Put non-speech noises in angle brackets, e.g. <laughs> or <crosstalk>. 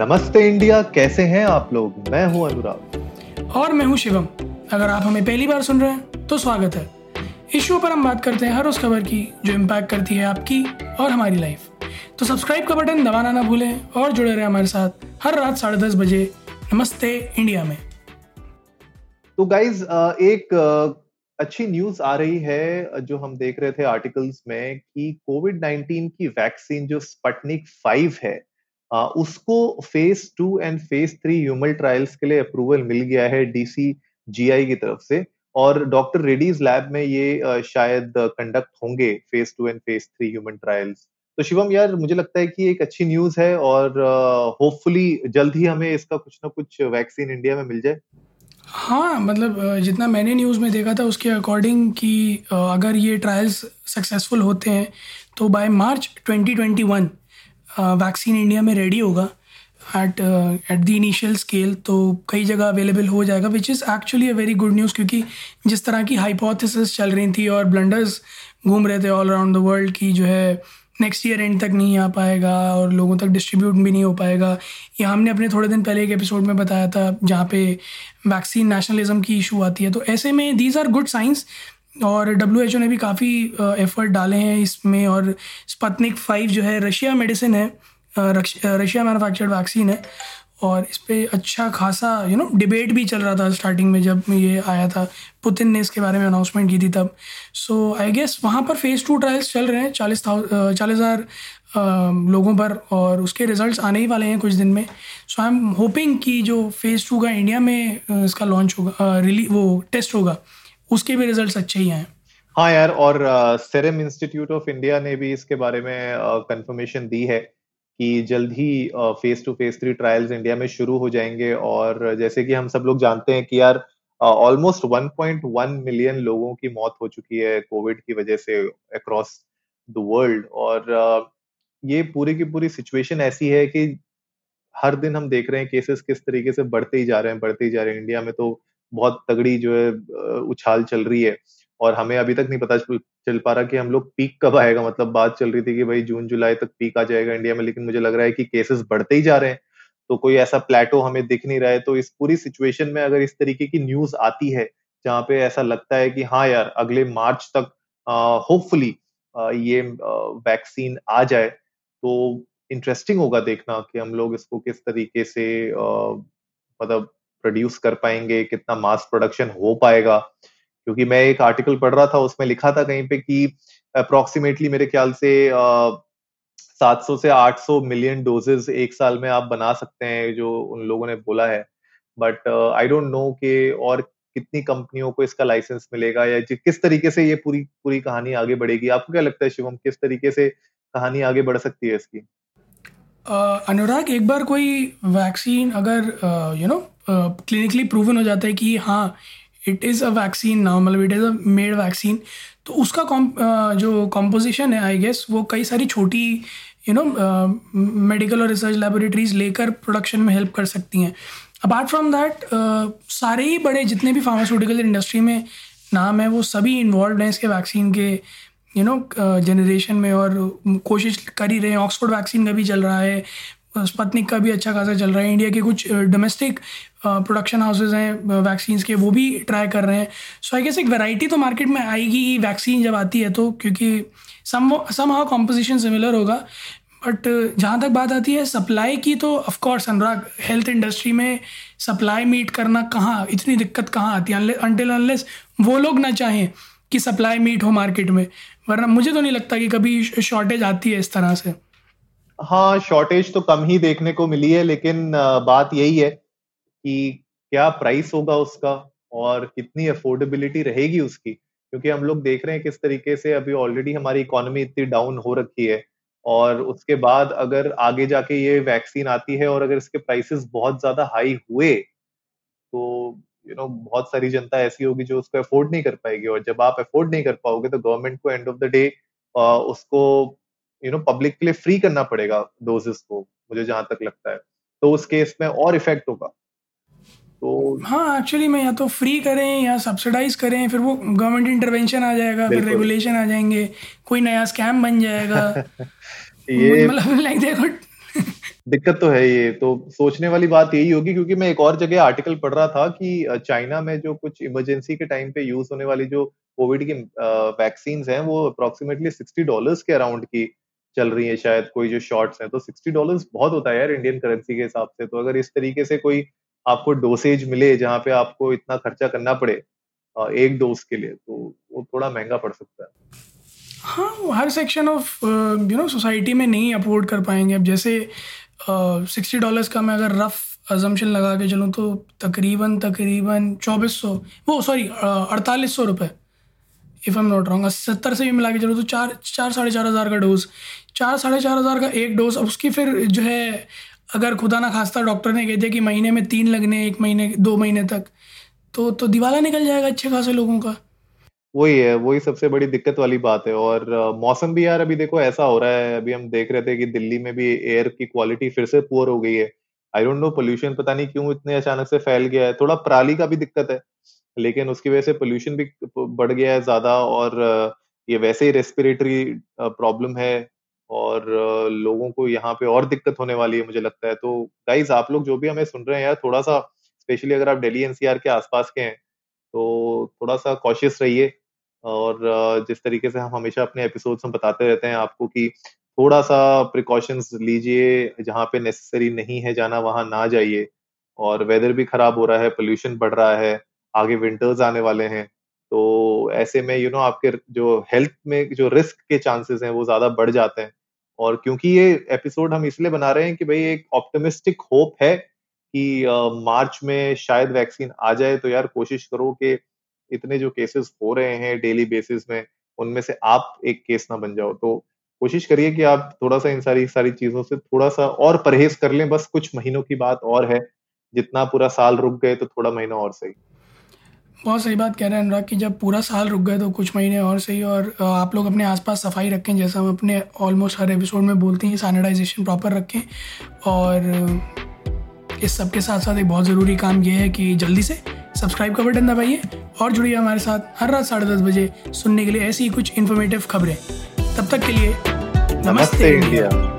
नमस्ते इंडिया कैसे हैं आप लोग? मैं हूँ अनुराग। और मैं हूँ शिवम। अगर आप हमें पहली बार सुन रहे हैं तो स्वागत है। इस शो पर हम बात करते हैं हर उस खबर की जो इम्पैक्ट करती है आपकी और हमारी लाइफ तो सब्सक्राइब का बटन दबाना ना भूलें और जुड़े रहे हमारे साथ हर रात साढ़े दस बजे नमस्ते इंडिया में। तो गाइज़ एक अच्छी न्यूज़ आ रही है जो हम देख रहे थे आर्टिकल्स में कि कोविड 19 की वैक्सीन जो स्पटनिक फाइव है उसको phase two and phase three human trials के लिए अप्रूवल मिल गया है डीसी जीआई की तरफ़ से। और डॉक्टर रेडीज लैब में ये शायद कंडक्ट होंगे phase two and phase three human trials तो शिवम यार, मुझे लगता है कि एक अच्छी न्यूज़ है और होपफुली जल्द ही हमें इसका कुछ ना कुछ वैक्सीन इंडिया में मिल जाए। हाँ मतलब जितना मैंने न्यूज़ में देखा था उसके अकॉर्डिंग कि अगर ये ट्रायल्स सक्सेसफुल होते हैं तो बाय मार्च 2021 वैक्सीन इंडिया में रेडी होगा at at the initial scale तो कई जगह अवेलेबल हो जाएगा which is actually a very good news क्योंकि जिस तरह की हाइपोथेसिस चल रही थी और ब्लंडर्स घूम रहे थे ऑल अराउंड द वर्ल्ड की जो है नेक्स्ट ईयर एंड तक नहीं आ पाएगा और लोगों तक डिस्ट्रीब्यूट भी नहीं हो पाएगा। ये हमने अपने थोड़े दिन पहले एक एपिसोड में बताया था जहाँ पे वैक्सीन नेशनलिज्म की इशू आती है। तो ऐसे में दीज आर गुड साइंस और डब्ल्यू एच ओ ने भी काफ़ी एफर्ट डाले हैं इसमें और स्पतनिक फाइव जो है रशिया मेडिसिन है रशिया मैनुफैक्चर्ड वैक्सीन है और इस पर अच्छा खासा यू नो डिबेट भी चल रहा था स्टार्टिंग में जब ये आया था। पुतिन ने इसके बारे में अनाउंसमेंट की थी तब। सो आई गेस वहाँ पर फ़ेज़ टू ट्रायल्स चल रहे हैं, चालीस चालीस हज़ार लोगों पर और उसके रिजल्ट्स आने ही वाले हैं कुछ दिन में। सो आई एम होपिंग कि जो फ़ेज़ टू का इंडिया में इसका लॉन्च होगा रिली वो टेस्ट होगा। उसके भी रिज़ल्ट अच्छे ही आए हाँ यार और सेरम इंस्टीट्यूट ऑफ़ इंडिया ने भी इसके बारे में कंफर्मेशन दी है कि जल्द ही phase two phase three trials India में शुरू हो जाएँगे और जैसे कि हम सब लोग जानते हैं कि यार ऑलमोस्ट uh, 1.1 मिलियन लोगों की मौत हो चुकी है कोविड की वजह से अक्रॉस द वर्ल्ड और ये पूरी की पूरी सिचुएशन ऐसी है कि हर दिन हम देख रहे हैं केसेस किस तरीके से बढ़ते ही जा रहे हैं बढ़ते ही जा रहे हैं इंडिया में तो बहुत तगड़ी जो है उछाल चल रही है। और हमें अभी तक नहीं पता चल पा रहा कि हम लोग पीक कब आएगा। मतलब बात चल रही थी कि भाई जून, जुलाई तक पीक आ जाएगा इंडिया में, लेकिन मुझे लग रहा है कि केसेस बढ़ते ही जा रहे हैं। तो कोई ऐसा प्लेटो हमें दिख नहीं रहा है। तो इस पूरी सिचुएशन में अगर इस तरीके की न्यूज़ आती है, जहाँ पे ऐसा लगता है कि हाँ यार, अगले मार्च तक होपफुली ये वैक्सीन आ जाए तो इंटरेस्टिंग होगा देखना कि हम लोग इसको किस तरीके से मतलब प्रोड्यूस कर पाएँगे, कितना मास प्रोडक्शन हो पाएगा। क्योंकि मैं एक आर्टिकल पढ़ रहा था, उसमें लिखा था कहीं पे कि अप्रोक्सीमेटली मेरे ख्याल से सात सौ से आठ सौ मिलियन डोजेज एक साल में आप बना सकते हैं, जो उन लोगों ने बोला है। बट आई डोंट नो कि और कितनी कंपनियों को इसका लाइसेंस मिलेगा, या किस तरीके से ये पूरी पूरी कहानी आगे बढ़ेगी। आपको क्या लगता है शिवम, किस तरीके से कहानी आगे बढ़ सकती है इसकी? अनुराग, एक बार कोई वैक्सीन अगर यू नो क्लिनिकली प्रूवन हो जाता है कि हाँ it is a vaccine now मतलब it is a made vaccine तो उसका जो कॉम्पोजिशन है आई गेस वो कई सारी छोटी यू नो मेडिकल और रिसर्च लेबोरेटरीज लेकर प्रोडक्शन में हेल्प कर सकती हैं. अपार्ट फ्रॉम दैट सारे ही बड़े जितने भी फार्मास्यूटिकल इंडस्ट्री में नाम है, वो सभी इन्वॉल्व हैं इसके वैक्सीन के यू नो जनरेशन में और कोशिश कर ही रहे हैं। ऑक्सफोर्ड वैक्सीन का भी चल रहा है स्पतनिक का भी अच्छा खासा चल रहा है। इंडिया के कुछ डोमेस्टिक प्रोडक्शन हाउसेज हैं वैक्सीन के, वो भी ट्राई कर रहे हैं। सो आई गेस एक वैरायटी तो मार्केट में आएगी ही वैक्सीन जब आती है तो क्योंकि some somehow composition similar होगा बट जहाँ तक बात आती है सप्लाई की तो of course Anurag health industry में सप्लाई मीट करना कहाँ, इतनी दिक्कत कहाँ आती है? अनटिल अनलेस वो लोग ना चाहें कि सप्लाई मीट हो मार्केट में। वरना मुझे तो नहीं लगता कि कभी शॉर्टेज आती है इस तरह से। हाँ शॉर्टेज तो कम ही देखने को मिली है लेकिन बात यही है कि क्या प्राइस होगा उसका और कितनी अफोर्डेबिलिटी रहेगी उसकी? क्योंकि हम लोग देख रहे हैं किस तरीके से अभी ऑलरेडी हमारी इकोनॉमी इतनी डाउन हो रखी है और उसके बाद अगर आगे जाके ये वैक्सीन आती है और अगर इसके प्राइसेस बहुत ज़्यादा हाई हुए तो यू you नो know, बहुत सारी जनता ऐसी होगी जो उसको अफोर्ड नहीं कर पाएगी और जब आप अफोर्ड नहीं कर पाओगे तो गवर्नमेंट को एंड ऑफ़ द डे उसको यू नो पब्लिक के लिए फ्री करना पड़ेगा डोजेस को मुझे जहाँ तक लगता है। तो उस केस में और इफ़ेक्ट होगा। तो हाँ एक्चुअली में या तो फ्री करें या सब्सिडाइज करें फिर वो गवर्नमेंट इंटरवेंशन आ जाएगा फिर रेगुलेशन आ जाएँगे कोई नया स्कैम बन जाएगा। <laughs> ये मतलब लाइक देखो <laughs> दिक्कत तो है ये। तो सोचने वाली बात यही होगी क्योंकि मैं एक और जगह आर्टिकल पढ़ रहा था कि चाइना में जो कुछ इमरजेंसी के टाइम पे यूज़ होने वाली जो कोविड की वैक्सीन हैं वो अप्रोक्सीमेटली सिक्सटी डॉलर्स के अराउंड की चल रही है शायद कोई जो शॉर्ट्स हैं तो सिक्सटी डॉलर्स बहुत होता है यार इंडियन करेंसी के हिसाब से। तो अगर इस तरीके से कोई आपको डोसेज मिले जहाँ पे आपको इतना खर्चा करना पड़े एक डोज के लिए तो वो थोड़ा महँगा पड़ सकता है। हाँ हर section of you know society में नहीं अफोर्ड कर पाएँगे। अब जैसे सिक्सटी uh, डॉलर्स का मैं अगर रफ अजम्पन लगा के चलूँ तो तकरीबन तकरीबन चौबीस सौ वो सॉरी अड़तालीस सौ रुपये इफ़ एम नॉट रॉन्ग सत्तर से भी मिला के चलो तो चार चार साढ़े चार हज़ार का डोज चार साढ़े चार हज़ार का एक डोज अब उसकी फिर जो है, अगर खुदा ना खास्ता डॉक्टर ने कह दिया कि महीने में तीन लगने, एक महीने, दो महीने तक तो तो दिवाला निकल जाएगा अच्छे खासे लोगों का। वही है, वही सबसे बड़ी दिक्कत वाली बात है, और मौसम भी यार अभी देखो ऐसा हो रहा है, अभी हम देख रहे थे कि दिल्ली में भी एयर की क्वालिटी फिर से पुअर हो गई है। आई डोंट नो पोल्यूशन पता नहीं क्यों इतने अचानक से फैल गया है, थोड़ा पराली का भी दिक्कत है। लेकिन उसकी वजह से पोल्यूशन भी बढ़ गया है ज़्यादा और ये वैसे ही रेस्पिरेटरी प्रॉब्लम है और लोगों को यहाँ पे और दिक्कत होने वाली है मुझे लगता है। तो गाइज़ आप लोग जो भी हमें सुन रहे हैं यार थोड़ा सा स्पेशली अगर आप दिल्ली एनसीआर के आसपास के हैं तो थोड़ा सा कॉशियस रहिए और जिस तरीके से हम हमेशा अपने एपिसोड्स में बताते रहते हैं आपको कि थोड़ा सा प्रिकॉशंस लीजिए, जहाँ पे नेसेसरी नहीं है जाना, वहाँ ना जाइए और वेदर भी खराब हो रहा है पोल्यूशन बढ़ रहा है आगे विंटर्स आने वाले हैं तो ऐसे में यू you नो know, आपके जो हेल्थ में जो रिस्क के चांसेस हैं वो ज़्यादा बढ़ जाते हैं। और क्योंकि ये एपिसोड हम इसलिए बना रहे हैं कि भाई एक ऑप्टिमिस्टिक होप है कि मार्च uh, में शायद वैक्सीन आ जाए तो यार कोशिश करो कि इतने जो केसेस हो रहे हैं डेली बेसिस में उनमें से आप एक केस ना बन जाओ। तो कोशिश करिए कि आप थोड़ा सा इन सारी सारी चीज़ों से थोड़ा सा और परहेज कर लें बस कुछ महीनों की बात और है जितना पूरा साल रुक गए तो थोड़ा महीना और सही। बहुत सही बात कह रहे हैं अनुराग कि जब पूरा साल रुक गए तो कुछ महीने और सही और आप लोग अपने आसपास सफ़ाई रखें जैसा हम अपने ऑलमोस्ट हर एपिसोड में बोलते हैं सैनिटाइजेशन प्रॉपर रखें। और इस सब के साथ साथ एक बहुत ज़रूरी काम यह है कि जल्दी से सब्सक्राइब का बटन दबाइए और जुड़िए हमारे साथ हर रात साढ़े दस बजे सुनने के लिए ऐसी ही कुछ इन्फॉर्मेटिव खबरें। तब तक के लिए नमस्ते, नमस्ते इंडिया, इंडिया।